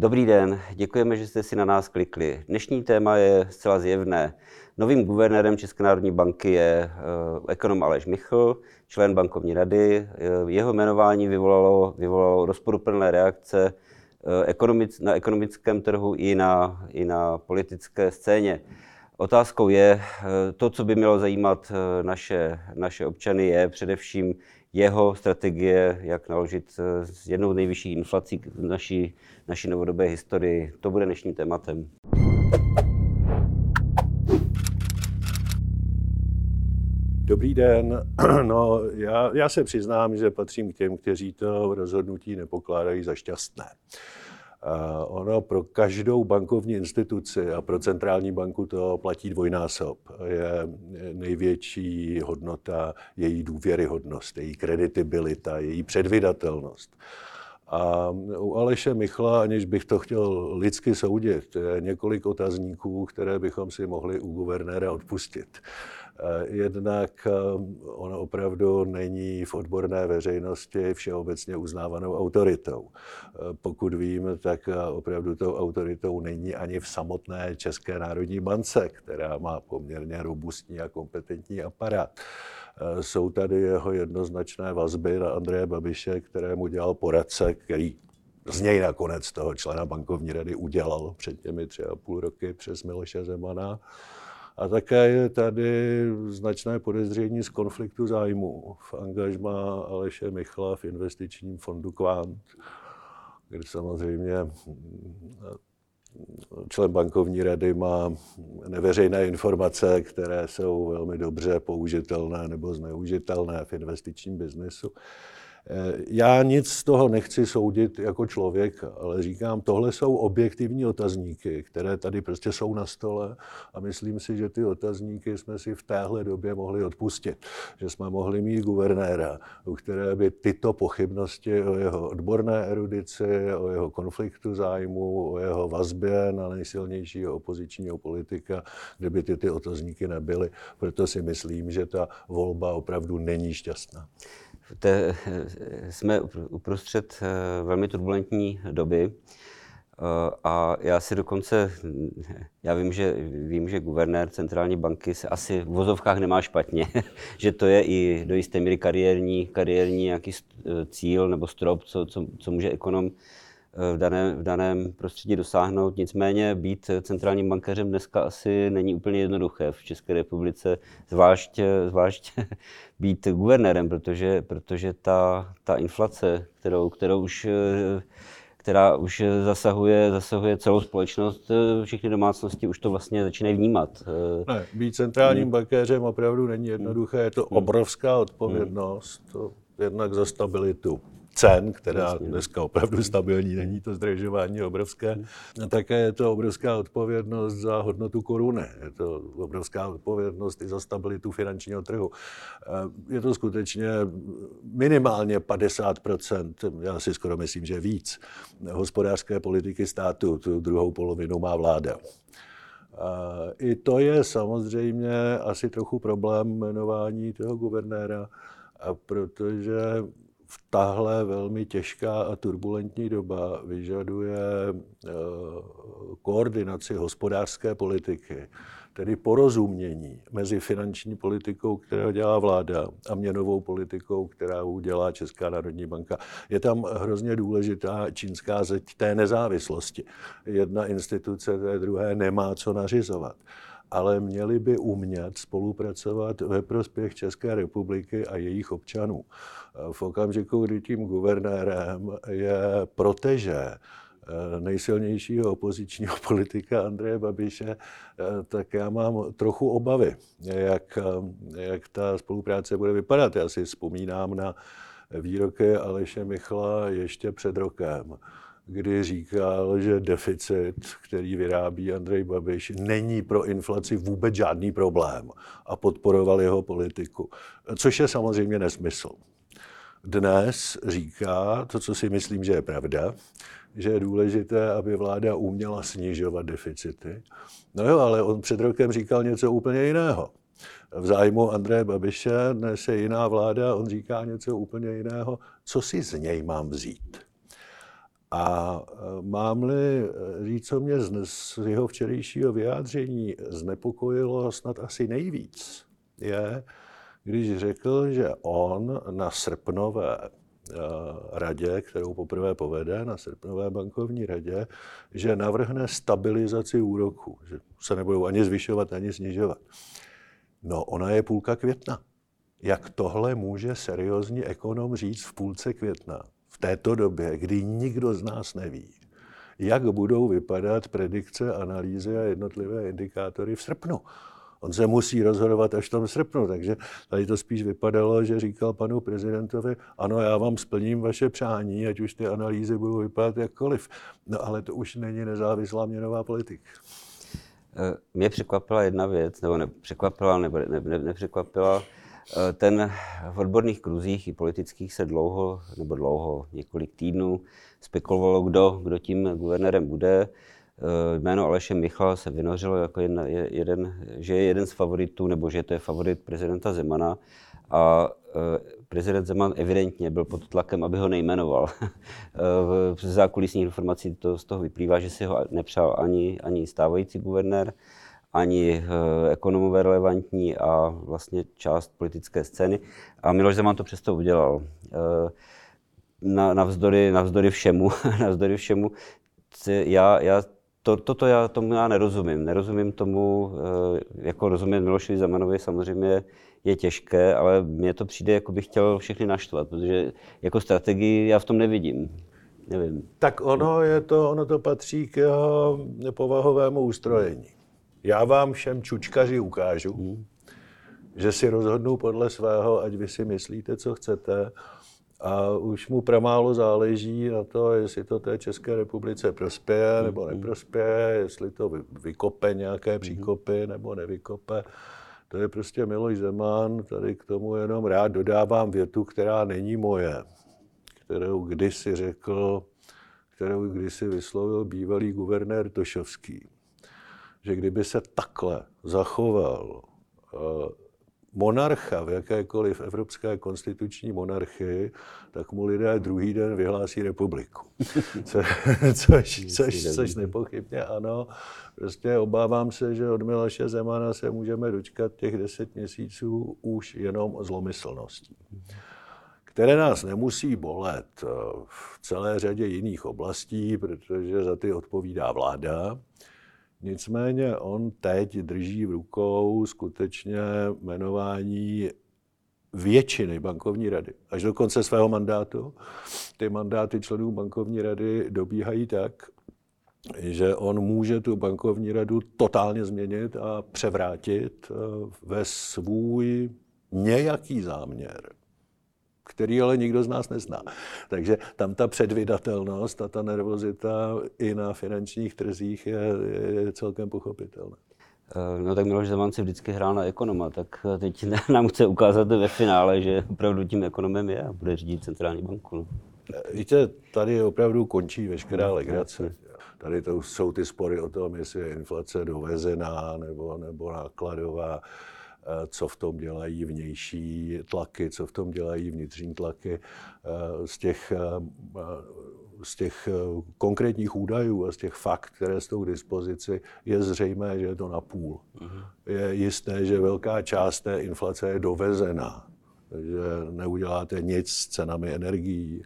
Dobrý den, děkujeme, že jste si na nás klikli. Dnešní téma je zcela zjevné. Novým guvernérem České národní banky je uh, ekonom Aleš Michl, člen bankovní rady. Uh, jeho jmenování vyvolalo, vyvolalo rozporuplné reakce ekonomic, na ekonomickém trhu i na, i na politické scéně. Otázkou je, to, co by mělo zajímat naše, naše občany, je především jeho strategie, jak naložit s jednou z nejvyšších inflací v naší, naší novodobé historii. To bude dnešním tématem. Dobrý den. No, já, já se přiznám, že patřím k těm, kteří to rozhodnutí nepokládají za šťastné. Ono pro každou bankovní instituci a pro centrální banku to platí dvojnásob. Je největší hodnota její důvěryhodnost, její kreditibilita, její předvydatelnost. A u Aleše Michla, aniž bych to chtěl lidsky soudit, je několik otazníků, které bychom si mohli u guvernéra odpustit. Eh, jednak eh, on opravdu není v odborné veřejnosti všeobecně uznávanou autoritou. Eh, pokud vím, tak opravdu tou autoritou není ani v samotné České národní bance, která má poměrně robustní a kompetentní aparát. Jsou tady jeho jednoznačné vazby na Andreje Babiše, kterému dělal poradce, který z něj nakonec toho člena bankovní rady udělal před těmi tři a půl roky přes Miloše Zemana. A také je tady značné podezření z konfliktu zájmu v angažmá Aleše Michla v investičním fondu Quant, kde samozřejmě člen bankovní rady má neveřejné informace, které jsou velmi dobře použitelné nebo zneužitelné v investičním biznesu. Já nic z toho nechci soudit jako člověk, ale říkám, tohle jsou objektivní otazníky, které tady prostě jsou na stole a myslím si, že ty otazníky jsme si v téhle době mohli odpustit. Že jsme mohli mít guvernéra, u které by tyto pochybnosti o jeho odborné erudici, o jeho konfliktu zájmu, o jeho vazbě na nejsilnějšího opozičního politika, kde by ty, ty otazníky nebyly. Proto si myslím, že ta volba opravdu není šťastná te, jsme uprostřed eh, velmi turbulentní doby eh, a já si dokonce, já vím, že, vím, že guvernér centrální banky se asi v vozovkách nemá špatně, že to je i do jisté míry kariérní, kariérní nějaký cíl nebo strop, co, co, co může ekonom v daném, v daném prostředí dosáhnout. Nicméně být centrálním bankéřem dneska asi není úplně jednoduché v České republice, zvlášť, zvlášť být guvernérem, protože, protože ta, ta inflace, kterou, kterou už která už zasahuje, zasahuje celou společnost, všechny domácnosti už to vlastně začínají vnímat. Ne, být centrálním bankéřem opravdu není jednoduché, je to hmm. obrovská odpovědnost, to jednak za stabilitu cen, která Jasně. dneska opravdu stabilní, není to zdražování obrovské. A také je to obrovská odpovědnost za hodnotu koruny. Je to obrovská odpovědnost i za stabilitu finančního trhu. Je to skutečně minimálně 50% já si skoro myslím, že víc, hospodářské politiky státu. Tu druhou polovinu má vláda. I to je samozřejmě asi trochu problém jmenování toho guvernéra, protože v tahle velmi těžká a turbulentní doba vyžaduje eh, koordinaci hospodářské politiky, tedy porozumění mezi finanční politikou, kterou dělá vláda, a měnovou politikou, kterou dělá Česká národní banka. Je tam hrozně důležitá čínská zeď té nezávislosti. Jedna instituce té druhé nemá co nařizovat ale měli by umět spolupracovat ve prospěch České republiky a jejich občanů. V okamžiku, kdy tím guvernérem je proteže eh, nejsilnějšího opozičního politika Andreje Babiše, eh, tak já mám trochu obavy, jak, eh, jak ta spolupráce bude vypadat. Já si vzpomínám na výroky Aleše Michla ještě před rokem kdy říkal, že deficit, který vyrábí Andrej Babiš, není pro inflaci vůbec žádný problém a podporoval jeho politiku. Což je samozřejmě nesmysl. Dnes říká to, co si myslím, že je pravda, že je důležité, aby vláda uměla snižovat deficity. No jo, ale on před rokem říkal něco úplně jiného. V zájmu Andreje Babiše dnes je jiná vláda, on říká něco úplně jiného. Co si z něj mám vzít? A mám-li říct, co mě z jeho včerejšího vyjádření znepokojilo snad asi nejvíc, je, když řekl, že on na srpnové radě, kterou poprvé povede na srpnové bankovní radě, že navrhne stabilizaci úroku, že se nebudou ani zvyšovat, ani snižovat. No, ona je půlka května. Jak tohle může seriózní ekonom říct v půlce května, v této době, kdy nikdo z nás neví, jak budou vypadat predikce, analýzy a jednotlivé indikátory v srpnu? On se musí rozhodovat až v tom srpnu, takže tady to spíš vypadalo, že říkal panu prezidentovi, ano, já vám splním vaše přání, ať už ty analýzy budou vypadat jakkoliv. No ale to už není nezávislá měnová politika. Eh, mě překvapila jedna věc, nebo nepřekvapila, nebo ne, ne, nepřekvapila, ten v odborných kruzích i politických se dlouho, nebo dlouho, několik týdnů spekulovalo, kdo, kdo tím guvernérem bude. Eh, jméno Aleše Michal se vynořilo jako jedna, jeden, že je jeden z favoritů, nebo že to je favorit prezidenta Zemana. A prezident Zeman evidentně byl pod tlakem, aby ho nejmenoval. Z zákulisních informací to z toho vyplývá, že si ho nepřál ani, ani stávající guvernér, ani eh, ekonomové relevantní a vlastně část politické scény. A Miloš Zeman to přesto udělal. Eh, na, navzdory, navzdory všemu, navzdory všemu, já, já to, toto já tomu já nerozumím. Nerozumím tomu, eh, jako rozumím Milošovi Zemanovi samozřejmě je těžké, ale mně to přijde, jako bych chtěl všechny naštvat, protože jako strategii já v tom nevidím. Nevím. Tak ono, je to, ono to patří k jeho povahovému ustrojení. Já vám všem čučkaři ukážu, hmm. že si rozhodnu podle svého, ať vy si myslíte, co chcete, a už mu pramálo záleží na to, jestli to té České republice prospěje nebo hmm. neprospěje, jestli to vykope nějaké hmm. příkopy nebo nevykope. To je prostě Miloš Zeman, tady k tomu jenom rád dodávám větu, která není moje, kterou kdysi řekl, kterou kdysi vyslovil bývalý guvernér Tošovský, že kdyby se takhle zachoval eh, monarcha v jakékoliv evropské konstituční monarchii, tak mu lidé druhý den vyhlásí republiku. Co, což, což, což nepochybně ano. Prostě obávám se, že od Miloše Zemana se můžeme dočkat těch deset měsíců už jenom zlomyslností které nás nemusí bolet eh, v celé řadě jiných oblastí, protože za ty odpovídá vláda. Nicméně on teď drží v rukou skutečně jmenování většiny bankovní rady. Až do konce svého mandátu. Ty mandáty členů bankovní rady dobíhají tak, že on může tu bankovní radu totálně změnit a převrátit eh, ve svůj nějaký záměr který ale nikdo z nás nezná. Takže tam ta předvydatelnost a ta nervozita i na finančních trzích je, je celkem pochopitelná. Eh, no tak Miloš Zeman si vždycky hrál na ekonoma, tak teď nám chce ukázat ve finále, že opravdu tím ekonomem je a bude řídit centrální banku. No. Eh, víte, tady opravdu končí veškerá legrace. Tady to jsou ty spory o tom, jestli je inflace dovezená nebo, nebo nákladová. Eh, co v tom dělají vnější tlaky, co v tom dělají vnitřní tlaky. Eh, z těch, eh, z těch konkrétních údajů a z těch fakt, které jsou k dispozici, je zřejmé, že je to na půl. Mhm. Je jisté, že velká část té inflace je dovezená, že neuděláte nic s cenami energií,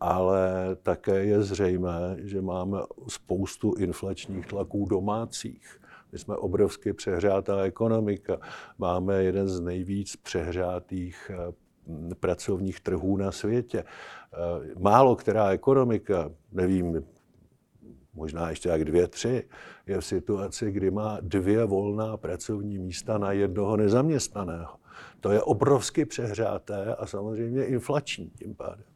ale také je zřejmé, že máme spoustu inflačních tlaků domácích my jsme obrovsky přehřátá ekonomika. Máme jeden z nejvíc přehřátých eh, pracovních trhů na světě. Eh, málo která ekonomika, nevím, možná ještě jak dvě, tři, je v situaci, kdy má dvě volná pracovní místa na jednoho nezaměstnaného. To je obrovsky přehřáté a samozřejmě inflační tím pádem.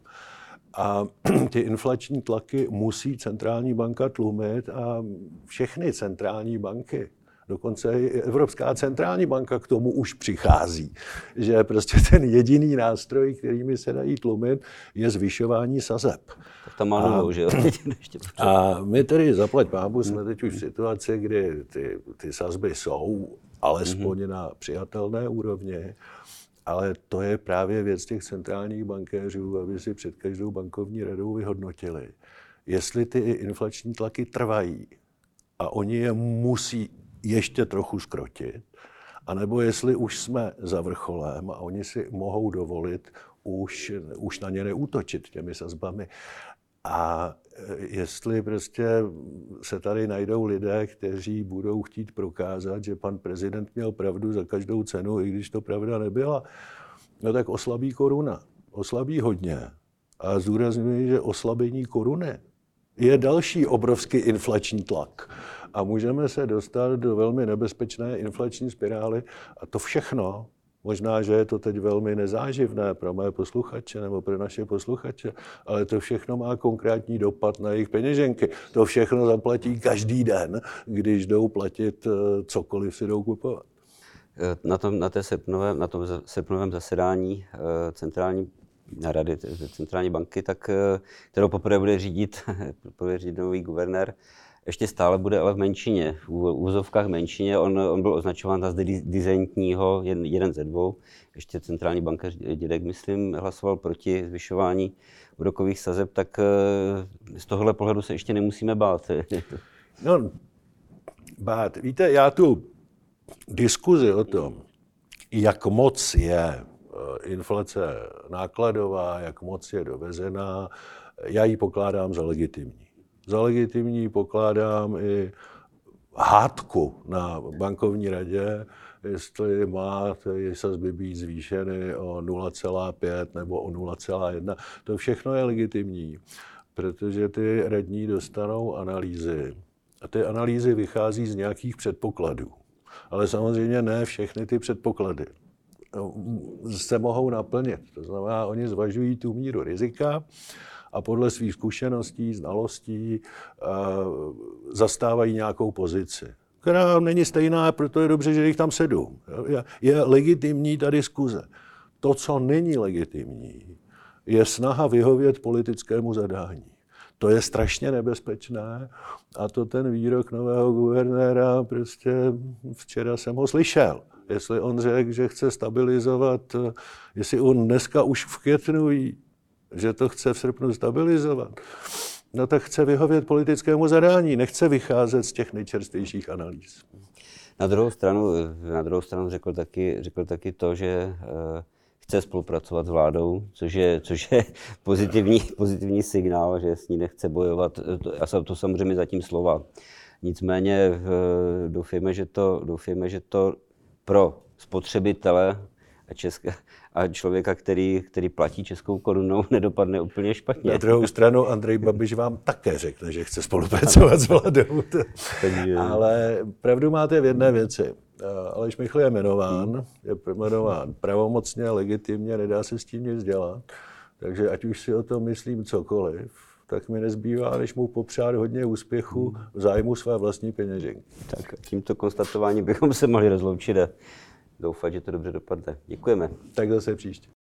A ty inflační tlaky musí centrální banka tlumit a všechny centrální banky, dokonce i Evropská centrální banka k tomu už přichází, že prostě ten jediný nástroj, kterými se dají tlumit, je zvyšování sazeb. Tak tam má novou, že jo? a my tedy zaplať pámu jsme teď už v situaci, kdy ty, ty sazby jsou alespoň mm-hmm. na přijatelné úrovni ale to je právě věc těch centrálních bankéřů, aby si před každou bankovní radou vyhodnotili, jestli ty inflační tlaky trvají a oni je musí ještě trochu skrotit, anebo jestli už jsme za vrcholem a oni si mohou dovolit už, už na ně neútočit těmi sazbami. A jestli prostě se tady najdou lidé, kteří budou chtít prokázat, že pan prezident měl pravdu za každou cenu, i když to pravda nebyla, no tak oslabí koruna. Oslabí hodně. A zdůrazňuji, že oslabení koruny je další obrovský inflační tlak. A můžeme se dostat do velmi nebezpečné inflační spirály. A to všechno Možná, že je to teď velmi nezáživné pro mé posluchače nebo pro naše posluchače, ale to všechno má konkrétní dopad na jejich peněženky. To všechno zaplatí každý den, když jdou platit eh, cokoliv si jdou kupovat. Eh, na tom, na, té srpnovém, na tom srpnovém zasedání eh, centrální rady centrální banky, tak, kterou poprvé bude řídit, bude řídit nový guvernér, ještě stále bude ale v menšině, v úzovkách menšině. On, on byl označován za dizentního, jeden, jeden ze dvou. Ještě centrální bankař Dědek, myslím, hlasoval proti zvyšování úrokových sazeb, tak eh, z tohohle pohledu se ještě nemusíme bát. No, bát. Víte, já tu diskuzi o tom, jak moc je eh, inflace nákladová, jak moc je dovezená, já ji pokládám za legitimní. Za legitimní pokládám i hádku na bankovní radě, jestli má ty sazby být zvýšeny o 0,5 nebo o 0,1. To všechno je legitimní, protože ty radní dostanou analýzy. A ty analýzy vychází z nějakých předpokladů. Ale samozřejmě ne všechny ty předpoklady se mohou naplnit. To znamená, oni zvažují tu míru rizika, a podle svých zkušeností, znalostí eh, zastávají nějakou pozici která není stejná, proto je dobře, že jich tam sedou. Je legitimní ta diskuze. To, co není legitimní, je snaha vyhovět politickému zadání. To je strašně nebezpečné a to ten výrok nového guvernéra, prostě včera jsem ho slyšel. Jestli on řekl, že chce stabilizovat, jestli on dneska už v květnu že to chce v srpnu stabilizovat, no tak chce vyhovět politickému zadání, nechce vycházet z těch nejčerstvějších analýz. Na druhou stranu, na druhou stranu řekl, taky, řekl taky to, že uh, chce spolupracovat s vládou, což je, což je pozitivní, pozitivní signál, že s ní nechce bojovat. Já jsem to samozřejmě zatím slova. Nicméně uh, doufejme, že to, doufejme, že to pro spotřebitele a, české, a člověka, který, který platí českou korunou, nedopadne úplně špatně. Na druhou stranu Andrej Babiš vám také řekne, že chce spolupracovat s vládou. Ale pravdu máte v jedné věci. Aleš Michl je jmenován, je jmenován pravomocně, legitimně, nedá se s tím nic dělat. Takže ať už si o tom myslím cokoliv, tak mi nezbývá, než mu popřát hodně úspěchu v zájmu své vlastní peněženky. Tak tímto konstatováním bychom se mohli rozloučit doufat, že to dobře dopadne. Děkujeme. Tak zase příště.